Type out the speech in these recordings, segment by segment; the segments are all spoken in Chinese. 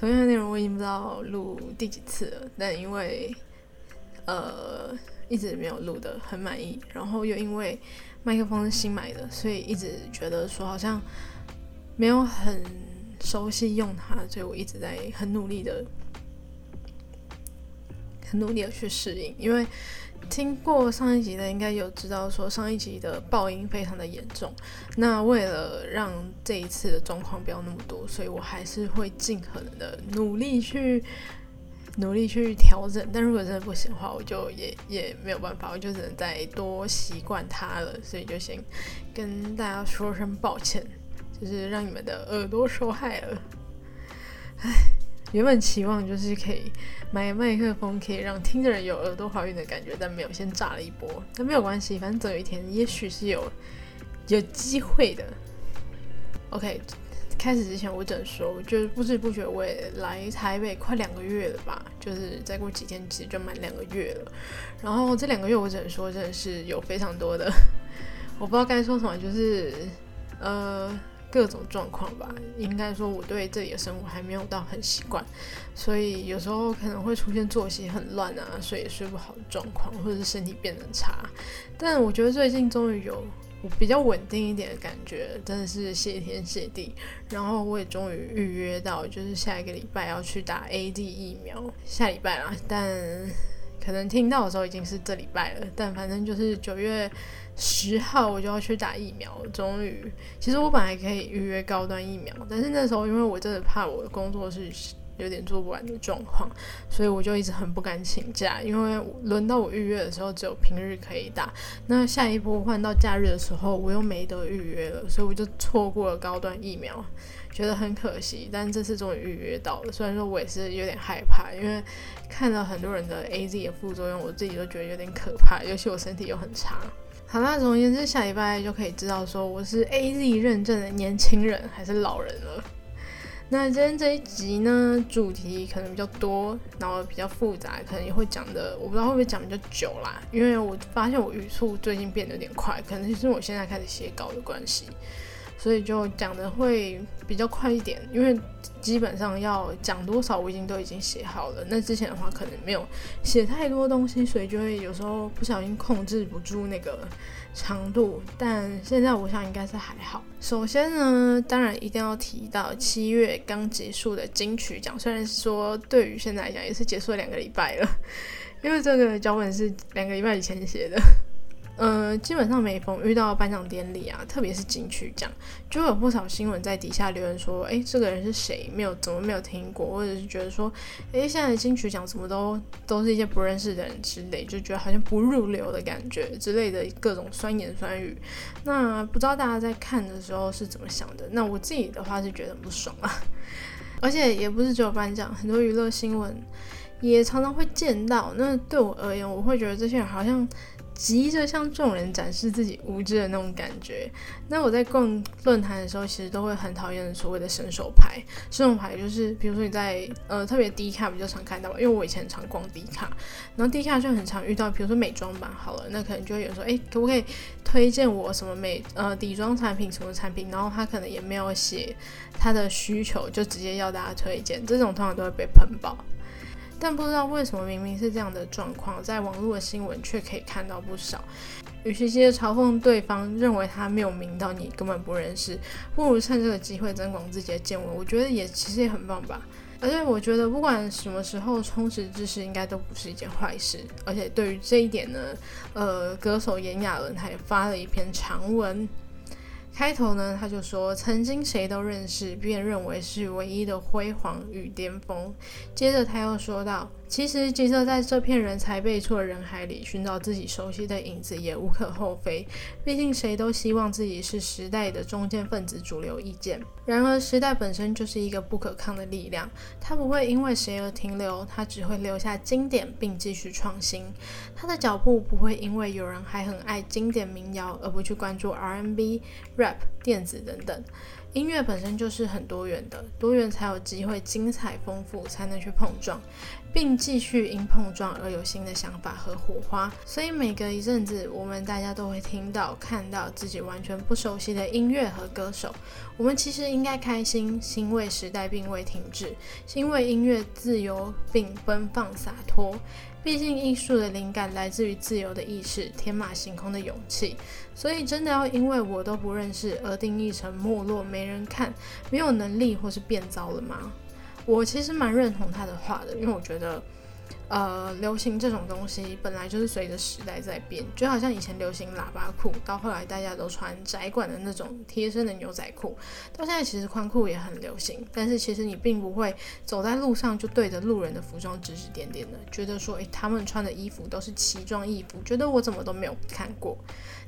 同样的内容我已经不知道录第几次了，但因为呃一直没有录的很满意，然后又因为麦克风是新买的，所以一直觉得说好像没有很熟悉用它，所以我一直在很努力的、很努力的去适应，因为。听过上一集的应该有知道，说上一集的爆音非常的严重。那为了让这一次的状况不要那么多，所以我还是会尽可能的努力去努力去调整。但如果真的不行的话，我就也也没有办法，我就只能再多习惯它了。所以就先跟大家说声抱歉，就是让你们的耳朵受害了。唉。原本期望就是可以买麦克风，可以让听的人有耳朵怀孕的感觉，但没有，先炸了一波。但没有关系，反正总有一天，也许是有有机会的。OK，开始之前我只能说，就是不知不觉我也来台北快两个月了吧，就是再过几天其实就满两个月了。然后这两个月我只能说，真的是有非常多的，我不知道该说什么，就是呃。各种状况吧，应该说我对这里的生活还没有到很习惯，所以有时候可能会出现作息很乱啊，睡也睡不好的状况，或者是身体变得差。但我觉得最近终于有我比较稳定一点的感觉，真的是谢天谢地。然后我也终于预约到，就是下一个礼拜要去打 A D 疫苗，下礼拜啦。但可能听到的时候已经是这礼拜了，但反正就是九月。十号我就要去打疫苗，终于。其实我本来可以预约高端疫苗，但是那时候因为我真的怕我的工作是有点做不完的状况，所以我就一直很不敢请假。因为轮到我预约的时候，只有平日可以打，那下一波换到假日的时候，我又没得预约了，所以我就错过了高端疫苗，觉得很可惜。但这次终于预约到了，虽然说我也是有点害怕，因为看到很多人的 A Z 的副作用，我自己都觉得有点可怕，尤其我身体又很差。好啦，总而言之，下礼拜就可以知道说我是 A Z 认证的年轻人还是老人了。那今天这一集呢，主题可能比较多，然后比较复杂，可能也会讲的，我不知道会不会讲比较久啦。因为我发现我语速最近变得有点快，可能是我现在开始写稿的关系。所以就讲的会比较快一点，因为基本上要讲多少我已经都已经写好了。那之前的话可能没有写太多东西，所以就会有时候不小心控制不住那个长度。但现在我想应该是还好。首先呢，当然一定要提到七月刚结束的金曲奖，虽然说对于现在来讲也是结束了两个礼拜了，因为这个脚本是两个礼拜以前写的。呃，基本上每逢遇到颁奖典礼啊，特别是金曲奖，就有不少新闻在底下留言说：“哎，这个人是谁？没有怎么没有听过，或者是觉得说，哎，现在的金曲奖怎么都都是一些不认识的人之类，就觉得好像不入流的感觉之类的各种酸言酸语。那不知道大家在看的时候是怎么想的？那我自己的话是觉得很不爽啊，而且也不是只有颁奖，很多娱乐新闻也常常会见到。那对我而言，我会觉得这些人好像。急着向众人展示自己无知的那种感觉。那我在逛论坛的时候，其实都会很讨厌所谓的伸手牌。伸手牌就是，比如说你在呃特别低卡比较常看到吧，因为我以前常逛低卡，然后低卡就很常遇到，比如说美妆版好了，那可能就会有人说，哎，可不可以推荐我什么美呃底妆产品什么产品？然后他可能也没有写他的需求，就直接要大家推荐，这种通常都会被喷爆。但不知道为什么，明明是这样的状况，在网络的新闻却可以看到不少。与其接嘲讽对方，认为他没有名到你根本不认识，不如趁这个机会增广自己的见闻。我觉得也其实也很棒吧。而且我觉得不管什么时候充实知识，应该都不是一件坏事。而且对于这一点呢，呃，歌手炎亚纶还发了一篇长文。开头呢，他就说曾经谁都认识，便认为是唯一的辉煌与巅峰。接着他又说道。其实，急着在这片人才辈出的人海里寻找自己熟悉的影子也无可厚非。毕竟，谁都希望自己是时代的中间分子、主流意见。然而，时代本身就是一个不可抗的力量，它不会因为谁而停留，它只会留下经典并继续创新。它的脚步不会因为有人还很爱经典民谣而不去关注 R&B、Rap、电子等等。音乐本身就是很多元的，多元才有机会精彩丰富，才能去碰撞，并继续因碰撞而有新的想法和火花。所以每隔一阵子，我们大家都会听到、看到自己完全不熟悉的音乐和歌手。我们其实应该开心，欣慰时代并未停止，欣慰音乐自由并奔放洒脱。毕竟艺术的灵感来自于自由的意识，天马行空的勇气。所以真的要因为我都不认识而定义成没落、没人看、没有能力或是变糟了吗？我其实蛮认同他的话的，因为我觉得。呃，流行这种东西本来就是随着时代在变，就好像以前流行喇叭裤，到后来大家都穿窄管的那种贴身的牛仔裤，到现在其实宽裤也很流行。但是其实你并不会走在路上就对着路人的服装指指点点的，觉得说，诶，他们穿的衣服都是奇装异服，觉得我怎么都没有看过。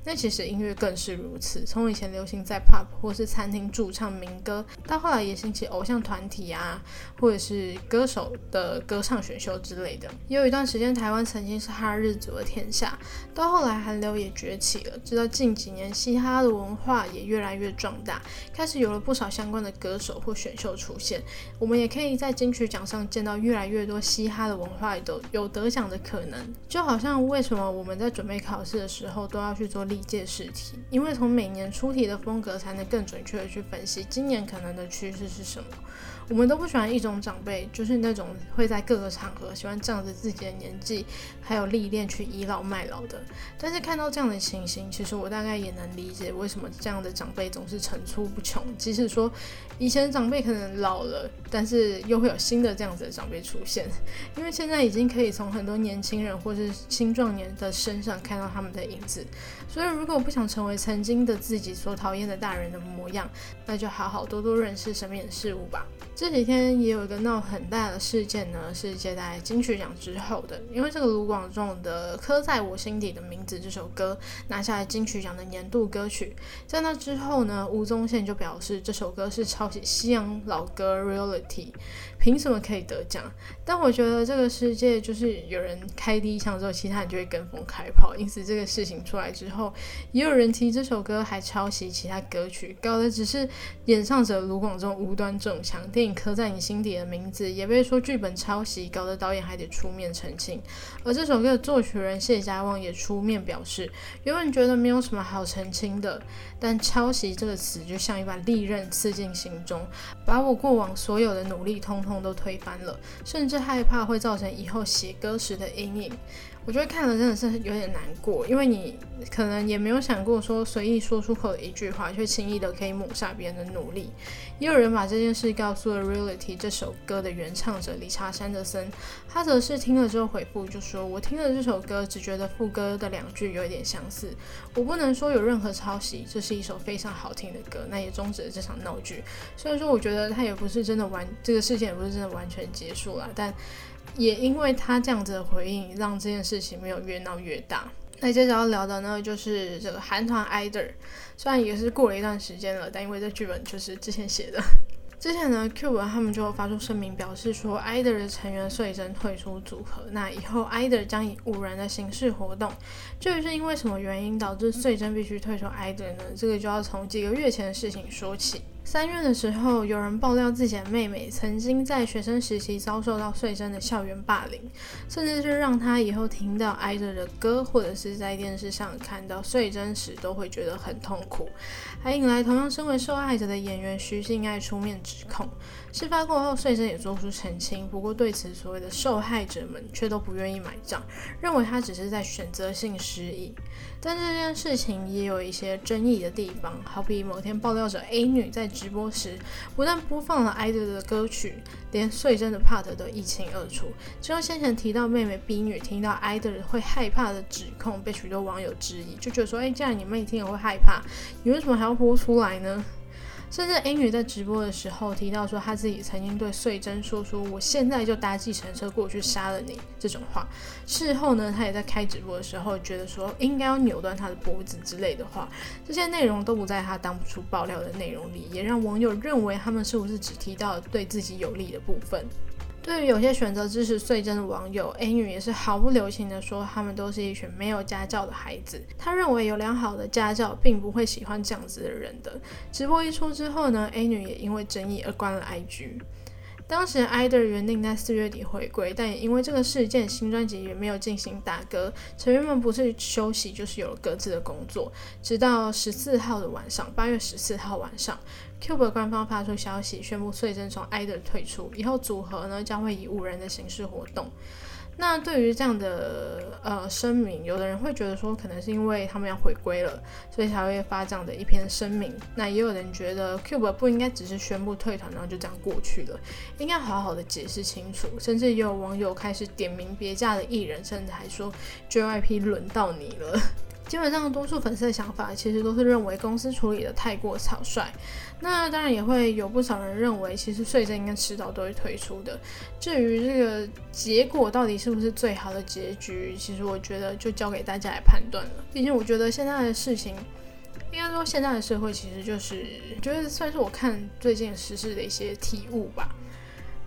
那其实音乐更是如此，从以前流行在 pub 或是餐厅驻唱民歌，到后来也兴起偶像团体啊，或者是歌手的歌唱选秀之类的。也有一段时间，台湾曾经是哈日族的天下，到后来韩流也崛起了，直到近几年嘻哈的文化也越来越壮大，开始有了不少相关的歌手或选秀出现。我们也可以在金曲奖上见到越来越多嘻哈的文化都有得奖的可能。就好像为什么我们在准备考试的时候都要去做。历届试题，因为从每年出题的风格，才能更准确的去分析今年可能的趋势是什么。我们都不喜欢一种长辈，就是那种会在各个场合喜欢仗着自己的年纪还有历练去倚老卖老的。但是看到这样的情形，其实我大概也能理解为什么这样的长辈总是层出不穷。即使说以前长辈可能老了，但是又会有新的这样子的长辈出现，因为现在已经可以从很多年轻人或是青壮年的身上看到他们的影子。所以如果不想成为曾经的自己所讨厌的大人的模样，那就好好多多认识身边的事物吧。这几天也有一个闹很大的事件呢，是接待金曲奖之后的，因为这个卢广仲的《刻在我心底的名字》这首歌拿下了金曲奖的年度歌曲，在那之后呢，吴宗宪就表示这首歌是抄袭西洋老歌《Reality》，凭什么可以得奖？但我觉得这个世界就是有人开第一枪之后，其他人就会跟风开炮，因此这个事情出来之后，也有人提这首歌还抄袭其他歌曲，搞的只是演唱者卢广仲无端中枪。电刻在你心底的名字也被说剧本抄袭，搞得导演还得出面澄清。而这首歌的作曲人谢家旺也出面表示，原本觉得没有什么好澄清的，但抄袭这个词就像一把利刃刺进心中，把我过往所有的努力通通都推翻了，甚至害怕会造成以后写歌时的阴影。我觉得看了真的是有点难过，因为你可能也没有想过说随意说出口的一句话，却轻易的可以抹杀别人的努力。也有人把这件事告诉了《Reality》这首歌的原唱者理查·山德森，他则是听了之后回复就说：“我听了这首歌，只觉得副歌的两句有一点相似，我不能说有任何抄袭，这是一首非常好听的歌。”那也终止了这场闹剧。虽然说我觉得他也不是真的完，这个事件也不是真的完全结束了，但。也因为他这样子的回应，让这件事情没有越闹越大。那接着要聊的呢，就是这个韩团 IDOL，虽然也是过了一段时间了，但因为这剧本就是之前写的。之前呢，Q 文他们就发出声明，表示说 IDOL 的成员穗珍退出组合，那以后 IDOL 将以五人的形式活动。至于是因为什么原因导致穗珍必须退出 IDOL 呢？这个就要从几个月前的事情说起。三月的时候，有人爆料自己的妹妹曾经在学生时期遭受到穗珍的校园霸凌，甚至是让她以后听到挨着的歌，或者是在电视上看到穗珍时，都会觉得很痛苦，还引来同样身为受害者的演员徐信爱出面指控。事发过后，穗珍也做出澄清，不过对此所谓的受害者们却都不愿意买账，认为他只是在选择性失忆。但这件事情也有一些争议的地方，好比某天爆料者 A 女在直播时，不但播放了 idol 的歌曲，连碎真的 part 都一清二楚。就像先前提到妹妹逼女听到 idol 会害怕的指控，被许多网友质疑，就觉得说，哎，既然你妹听了会害怕，你为什么还要播出来呢？甚至英语在直播的时候提到说，他自己曾经对穗珍说出“我现在就搭计程车过去杀了你”这种话。事后呢，他也在开直播的时候觉得说应该要扭断他的脖子之类的话。这些内容都不在他当初爆料的内容里，也让网友认为他们是不是只提到对自己有利的部分。对于有些选择支持穗珍的网友，A 女也是毫不留情的说，他们都是一群没有家教的孩子。她认为有良好的家教，并不会喜欢这样子的人的。直播一出之后呢，A 女也因为争议而关了 IG。当时 IDOL 原定在四月底回归，但也因为这个事件，新专辑也没有进行打歌。成员们不是休息，就是有了各自的工作。直到十四号的晚上，八月十四号晚上，Cube 官方发出消息，宣布穗珍从 IDOL 退出，以后组合呢将会以五人的形式活动。那对于这样的呃声明，有的人会觉得说，可能是因为他们要回归了，所以才会发这样的一篇声明。那也有人觉得，Cube 不应该只是宣布退团，然后就这样过去了，应该好好的解释清楚。甚至也有网友开始点名别家的艺人，甚至还说 JYP 轮到你了。基本上，多数粉丝的想法其实都是认为公司处理的太过草率。那当然也会有不少人认为，其实税政应该迟早都会推出的。至于这个结果到底是不是最好的结局，其实我觉得就交给大家来判断了。毕竟我觉得现在的事情，应该说现在的社会其实就是，觉得算是我看最近时事的一些体悟吧。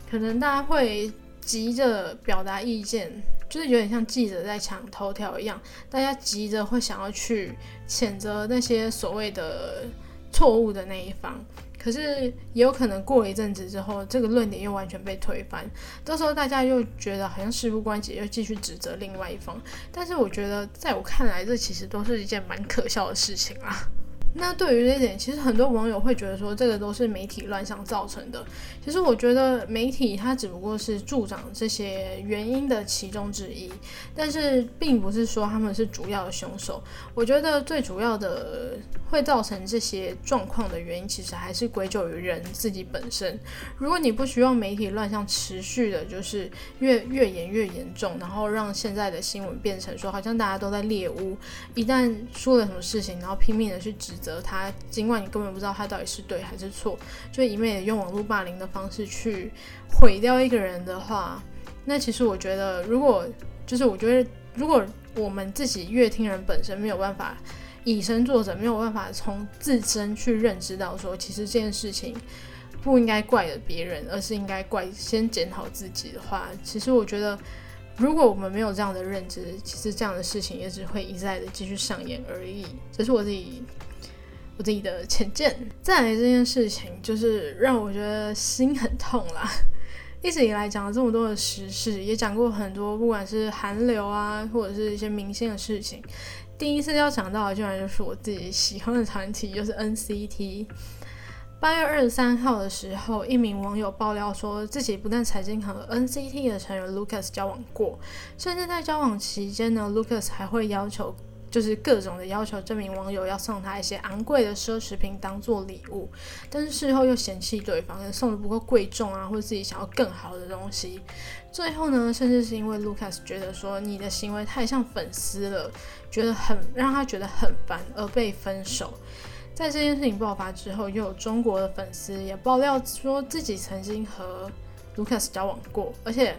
可能大家会急着表达意见，就是有点像记者在抢头条一样，大家急着会想要去谴责那些所谓的。错误的那一方，可是也有可能过一阵子之后，这个论点又完全被推翻，到时候大家又觉得好像事不关己，又继续指责另外一方。但是我觉得，在我看来，这其实都是一件蛮可笑的事情啊。那对于这点，其实很多网友会觉得说，这个都是媒体乱象造成的。其实我觉得媒体它只不过是助长这些原因的其中之一，但是并不是说他们是主要的凶手。我觉得最主要的会造成这些状况的原因，其实还是归咎于人自己本身。如果你不希望媒体乱象持续的，就是越越演越严重，然后让现在的新闻变成说好像大家都在猎巫，一旦出了什么事情，然后拼命的去指。责他，尽管你根本不知道他到底是对还是错，就一昧用网络霸凌的方式去毁掉一个人的话，那其实我觉得，如果就是我觉得，如果我们自己乐听人本身没有办法以身作则，没有办法从自身去认知到说，其实这件事情不应该怪了别人，而是应该怪先检讨自己的话，其实我觉得，如果我们没有这样的认知，其实这样的事情也只会一再的继续上演而已。这是我自己。我自己的浅见，再来这件事情，就是让我觉得心很痛啦。一直以来讲了这么多的时事，也讲过很多，不管是韩流啊，或者是一些明星的事情。第一次要讲到的，居然就是我自己喜欢的团体，就是 NCT。八月二十三号的时候，一名网友爆料说自己不但曾经和 NCT 的成员 Lucas 交往过，甚至在交往期间呢，Lucas 还会要求。就是各种的要求，这名网友要送他一些昂贵的奢侈品当做礼物，但是事后又嫌弃对方送的不够贵重啊，或者自己想要更好的东西。最后呢，甚至是因为 Lucas 觉得说你的行为太像粉丝了，觉得很让他觉得很烦而被分手。在这件事情爆发之后，又有中国的粉丝也爆料说自己曾经和 Lucas 交往过，而且。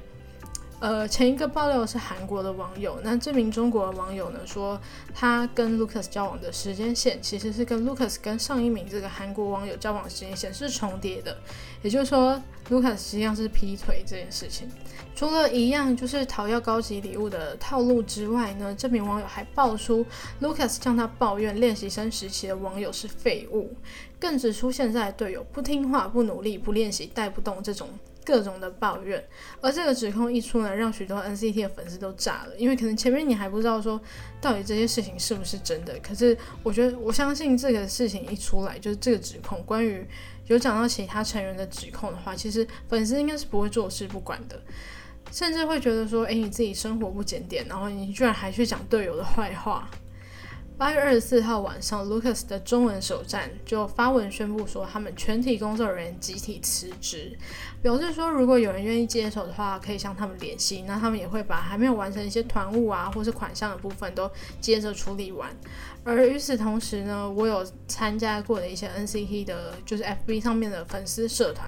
呃，前一个爆料是韩国的网友，那这名中国网友呢说，他跟 Lucas 交往的时间线其实是跟 Lucas 跟上一名这个韩国网友交往时间线是重叠的，也就是说，Lucas 实际上是劈腿这件事情。除了一样就是讨要高级礼物的套路之外呢，这名网友还爆出 Lucas 向他抱怨练习生时期的网友是废物，更指出现在队友不听话、不努力、不练习、带不动这种。各种的抱怨，而这个指控一出呢，让许多 NCT 的粉丝都炸了，因为可能前面你还不知道说到底这些事情是不是真的，可是我觉得我相信这个事情一出来，就是这个指控关于有讲到其他成员的指控的话，其实粉丝应该是不会坐视不管的，甚至会觉得说，诶，你自己生活不检点，然后你居然还去讲队友的坏话。八月二十四号晚上，Lucas 的中文首站就发文宣布说，他们全体工作人员集体辞职，表示说，如果有人愿意接手的话，可以向他们联系，那他们也会把还没有完成一些团务啊，或是款项的部分都接着处理完。而与此同时呢，我有参加过的一些 NCT 的，就是 FB 上面的粉丝社团，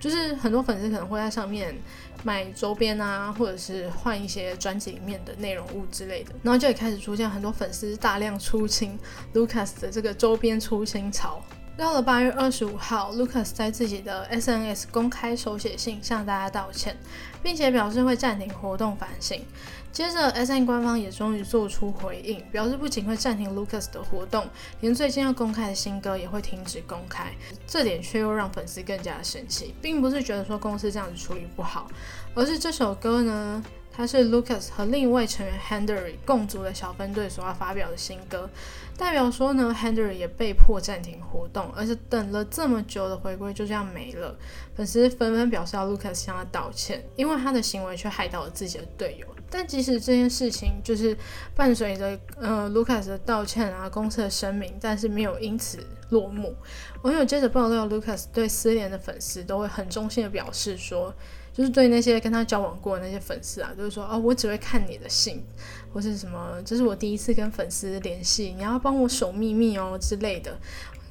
就是很多粉丝可能会在上面。买周边啊，或者是换一些专辑里面的内容物之类的，然后就也开始出现很多粉丝大量出清 Lucas 的这个周边出清潮。到了八月二十五号，Lucas 在自己的 SNS 公开手写信向大家道歉，并且表示会暂停活动反省。接着，S.N 官方也终于做出回应，表示不仅会暂停 Lucas 的活动，连最近要公开的新歌也会停止公开。这点却又让粉丝更加的生气，并不是觉得说公司这样子处理不好，而是这首歌呢，它是 Lucas 和另一位成员 Henry 共组的小分队所要发表的新歌，代表说呢，Henry 也被迫暂停活动，而且等了这么久的回归就这样没了。粉丝纷纷表示要 Lucas 向他道歉，因为他的行为却害到了自己的队友。但即使这件事情就是伴随着呃 Lucas 的道歉啊，公司的声明，但是没有因此落幕。网友接着爆料，，Lucas 对失联的粉丝都会很衷心的表示说，就是对那些跟他交往过的那些粉丝啊，就是说哦，我只会看你的信，或是什么，这是我第一次跟粉丝联系，你要帮我守秘密哦之类的。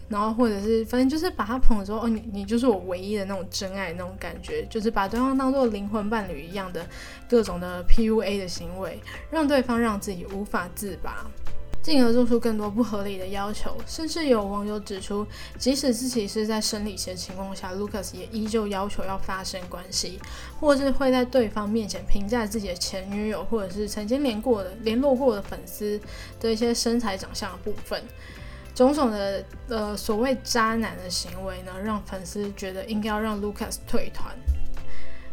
然后或者是反正就是把他捧的时候哦，你你就是我唯一的那种真爱那种感觉，就是把对方当做灵魂伴侣一样的各种的 PUA 的行为，让对方让自己无法自拔，进而做出更多不合理的要求。甚至有网友指出，即使自己是在生理期的情况下，Lucas 也依旧要求要发生关系，或是会在对方面前评价自己的前女友或者是曾经连过的联络过的粉丝的一些身材长相的部分。种种的呃所谓渣男的行为呢，让粉丝觉得应该要让 Lucas 退团。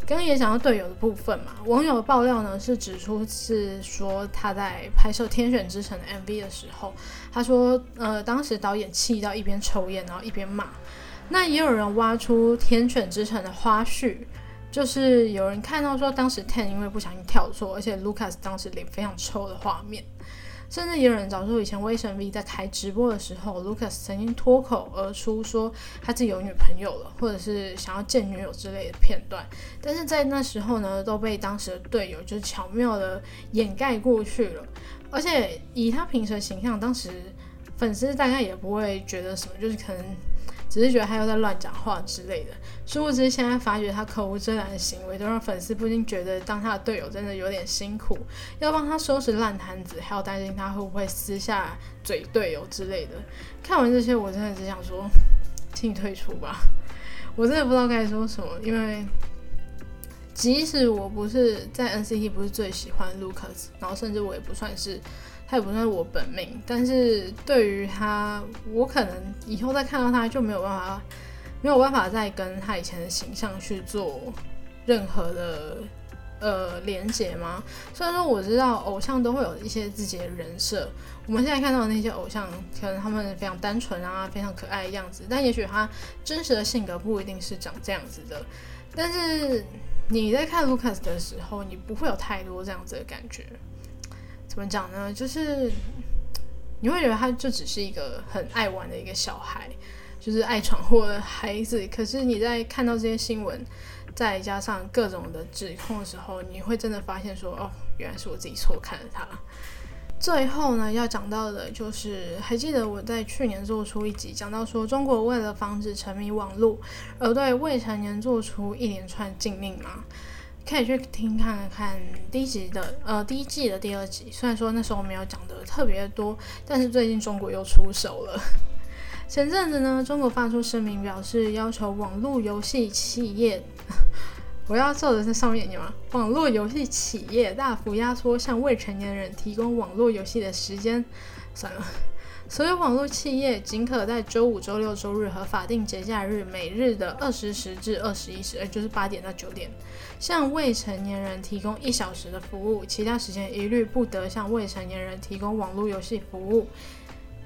刚刚也讲到队友的部分嘛，网友爆料呢是指出是说他在拍摄《天选之城》的 MV 的时候，他说呃当时导演气到一边抽烟然后一边骂。那也有人挖出《天选之城》的花絮，就是有人看到说当时 Ten 因为不小心跳错，而且 Lucas 当时脸非常臭的画面。甚至也有人找出以前威神 V 在开直播的时候，Lucas 曾经脱口而出说他自己有女朋友了，或者是想要见女友之类的片段。但是在那时候呢，都被当时的队友就是巧妙的掩盖过去了。而且以他平时的形象，当时粉丝大概也不会觉得什么，就是可能。只是觉得他又在乱讲话之类的，殊不知现在发觉他口无遮拦的行为，都让粉丝不禁觉得当他的队友真的有点辛苦，要帮他收拾烂摊子，还要担心他会不会私下嘴队友之类的。看完这些，我真的只想说，请你退出吧，我真的不知道该说什么，因为即使我不是在 NCT 不是最喜欢 Lucas，然后甚至我也不算是。他也不算是我本命，但是对于他，我可能以后再看到他就没有办法，没有办法再跟他以前的形象去做任何的呃连接吗？虽然说我知道偶像都会有一些自己的人设，我们现在看到的那些偶像，可能他们非常单纯啊，非常可爱的样子，但也许他真实的性格不一定是长这样子的。但是你在看 Lucas 的时候，你不会有太多这样子的感觉。怎么讲呢？就是你会觉得他就只是一个很爱玩的一个小孩，就是爱闯祸的孩子。可是你在看到这些新闻，再加上各种的指控的时候，你会真的发现说：“哦，原来是我自己错看了他。”最后呢，要讲到的就是，还记得我在去年做出一集讲到说，中国为了防止沉迷网络而对未成年做出一连串禁令吗？可以去听看看第一集的呃第一季的第二集，虽然说那时候没有讲的特别多，但是最近中国又出手了。前阵子呢，中国发出声明表示，要求网络游戏企业，我要做的是上面有吗？网络游戏企业大幅压缩向未成年人提供网络游戏的时间，算了。所有网络企业仅可在周五、周六、周日和法定节假日每日的二十时至二十一时，也就是八点到九点，向未成年人提供一小时的服务，其他时间一律不得向未成年人提供网络游戏服务。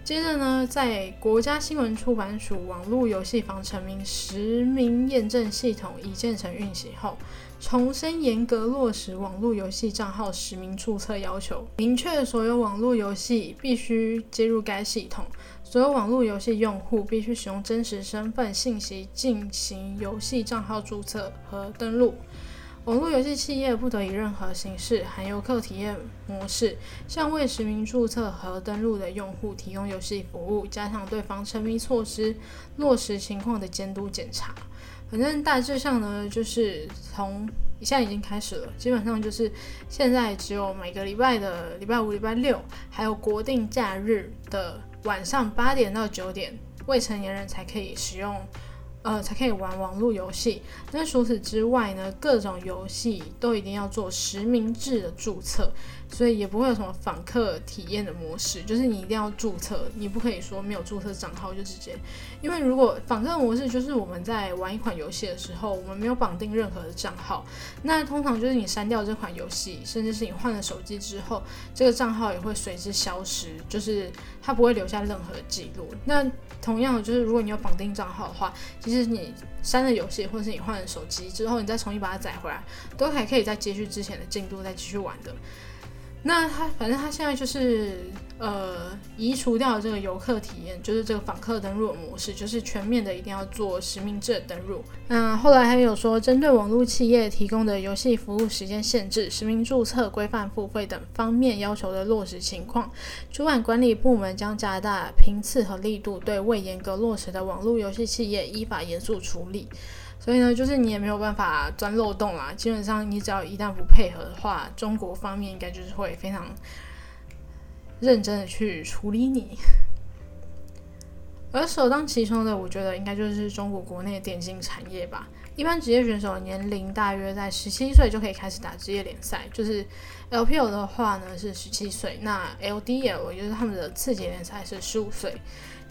接着呢，在国家新闻出版署网络游戏防沉迷实名验证系统已建成运行后。重申严格落实网络游戏账号实名注册要求，明确所有网络游戏必须接入该系统，所有网络游戏用户必须使用真实身份信息进行游戏账号注册和登录。网络游戏企业不得以任何形式含游客体验模式向未实名注册和登录的用户提供游戏服务，加强对防沉迷措施落实情况的监督检查。反正大致上呢，就是从现在已经开始了，基本上就是现在只有每个礼拜的礼拜五、礼拜六，还有国定假日的晚上八点到九点，未成年人才可以使用。呃，才可以玩网络游戏。那除此之外呢，各种游戏都一定要做实名制的注册，所以也不会有什么访客体验的模式，就是你一定要注册，你不可以说没有注册账号就直接。因为如果访客模式就是我们在玩一款游戏的时候，我们没有绑定任何的账号，那通常就是你删掉这款游戏，甚至是你换了手机之后，这个账号也会随之消失，就是它不会留下任何记录。那同样的，就是如果你有绑定账号的话，其实你删了游戏，或者是你换了手机之后，你再重新把它载回来，都还可以再接续之前的进度，再继续玩的。那他反正他现在就是呃移除掉这个游客体验，就是这个访客登录模式，就是全面的一定要做实名制登录。那后来还有说，针对网络企业提供的游戏服务时间限制、实名注册、规范付费等方面要求的落实情况，主管管理部门将加大频次和力度，对未严格落实的网络游戏企业依法严肃处理。所以呢，就是你也没有办法钻漏洞啦。基本上，你只要一旦不配合的话，中国方面应该就是会非常认真的去处理你。而首当其冲的，我觉得应该就是中国国内电竞产业吧。一般职业选手年龄大约在十七岁就可以开始打职业联赛，就是 LPL 的话呢是十七岁，那 LDL 也就是他们的次级联赛是十五岁。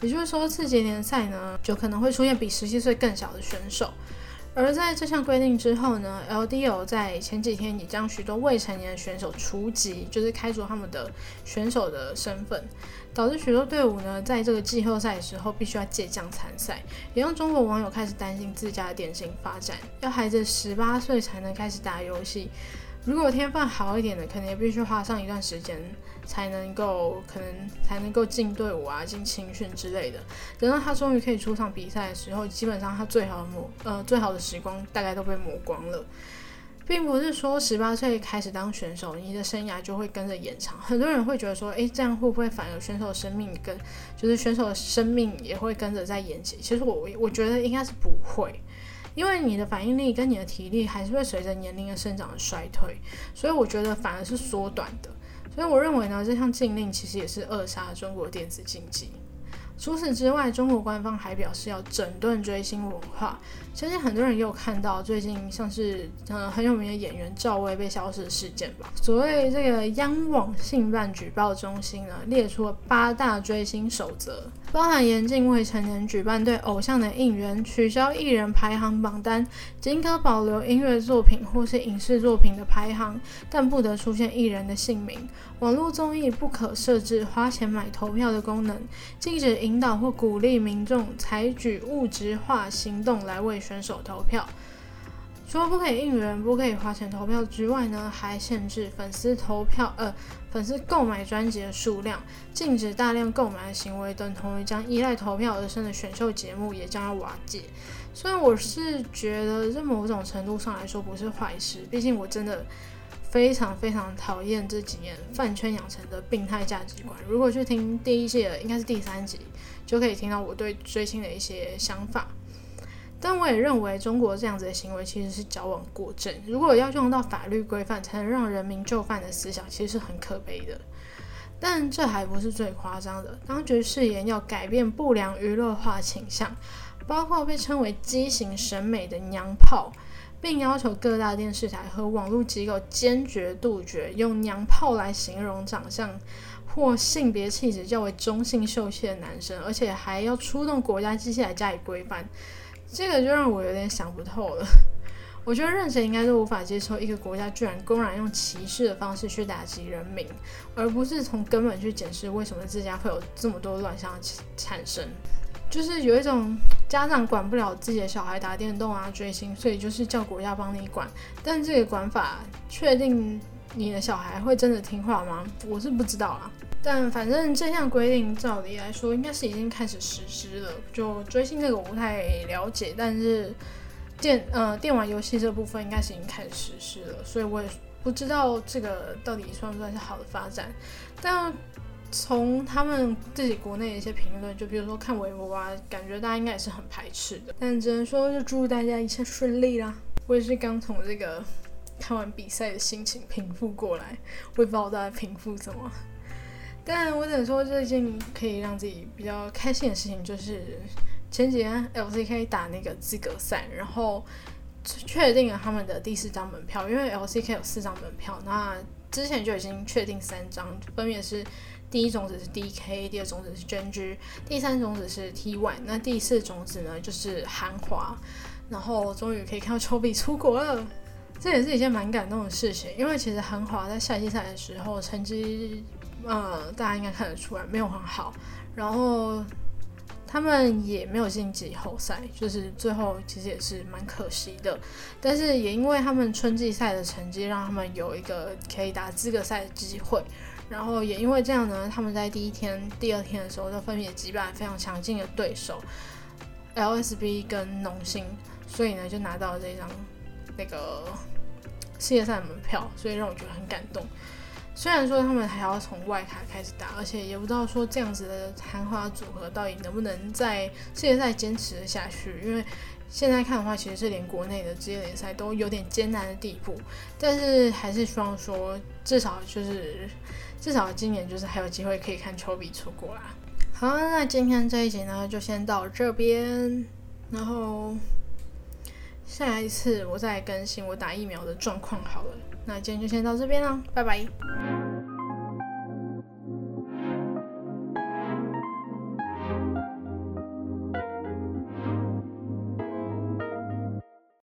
也就是说，次级联赛呢就可能会出现比十七岁更小的选手。而在这项规定之后呢，LDO 在前几天也将许多未成年的选手除籍，就是开除他们的选手的身份，导致许多队伍呢在这个季后赛的时候必须要借将参赛，也让中国网友开始担心自家的电竞发展，要孩子十八岁才能开始打游戏。如果天分好一点的，可能也必须花上一段时间才能够，可能才能够进队伍啊、进青训之类的。等到他终于可以出场比赛的时候，基本上他最好的磨，呃，最好的时光大概都被磨光了。并不是说十八岁开始当选手，你的生涯就会跟着延长。很多人会觉得说，诶，这样会不会反而选手的生命跟，就是选手的生命也会跟着在延期？其实我我觉得应该是不会。因为你的反应力跟你的体力还是会随着年龄的生长而衰退，所以我觉得反而是缩短的。所以我认为呢，这项禁令其实也是扼杀中国电子竞技。除此之外，中国官方还表示要整顿追星文化。相信很多人也有看到最近像是呃很有名的演员赵薇被消失的事件吧。所谓这个央网性办举报中心呢，列出了八大追星守则，包含严禁未成年举办对偶像的应援，取消艺人排行榜单，仅可保留音乐作品或是影视作品的排行，但不得出现艺人的姓名。网络综艺不可设置花钱买投票的功能，禁止引导或鼓励民众采取物质化行动来为选手投票。除了不可以应援、不可以花钱投票之外呢，还限制粉丝投票，呃，粉丝购买专辑的数量，禁止大量购买的行为，等同于将依赖投票而生的选秀节目也将要瓦解。虽然我是觉得在某种程度上来说不是坏事，毕竟我真的。非常非常讨厌这几年饭圈养成的病态价值观。如果去听第一季的，应该是第三集，就可以听到我对追星的一些想法。但我也认为中国这样子的行为其实是矫枉过正。如果要用到法律规范才能让人民就范的思想，其实是很可悲的。但这还不是最夸张的。当局誓言要改变不良娱乐化倾向，包括被称为畸形审美的娘炮。并要求各大电视台和网络机构坚决杜绝用“娘炮”来形容长相或性别气质较为中性秀气的男生，而且还要出动国家机器来加以规范。这个就让我有点想不透了。我觉得任谁应该都无法接受一个国家居然公然用歧视的方式去打击人民，而不是从根本去检视为什么自家会有这么多乱象产生。就是有一种家长管不了自己的小孩打电动啊、追星，所以就是叫国家帮你管。但这个管法，确定你的小孩会真的听话吗？我是不知道啊。但反正这项规定，照理来说应该是已经开始实施了。就追星这个我不太了解，但是电呃电玩游戏这部分应该是已经开始实施了，所以我也不知道这个到底算不算是好的发展。但从他们自己国内的一些评论，就比如说看微博啊，感觉大家应该也是很排斥的。但只能说，就祝大家一切顺利啦。我也是刚从这个看完比赛的心情平复过来，我也不知道在平复什么。但我只能说最近可以让自己比较开心的事情，就是前几天 LCK 打那个资格赛，然后确定了他们的第四张门票，因为 LCK 有四张门票，那之前就已经确定三张，分别是第一种子是 DK，第二种子是 GENG，第三种子是 T1，那第四种子呢就是韩华，然后终于可以看到丘比出国了。这也是一件蛮感动的事情，因为其实韩华在夏季赛的时候成绩，呃，大家应该看得出来没有很好，然后他们也没有晋级后赛，就是最后其实也是蛮可惜的。但是也因为他们春季赛的成绩，让他们有一个可以打资格赛的机会，然后也因为这样呢，他们在第一天、第二天的时候都分别击败非常强劲的对手 LSB 跟农心，所以呢就拿到了这张。那个世界赛门票，所以让我觉得很感动。虽然说他们还要从外卡开始打，而且也不知道说这样子的昙花组合到底能不能在世界赛坚持下去。因为现在看的话，其实是连国内的职业联赛都有点艰难的地步。但是还是希望说，至少就是至少今年就是还有机会可以看丘比出国啦。好，那今天这一集呢，就先到这边，然后。下一次我再更新我打疫苗的状况好了，那今天就先到这边了，拜拜。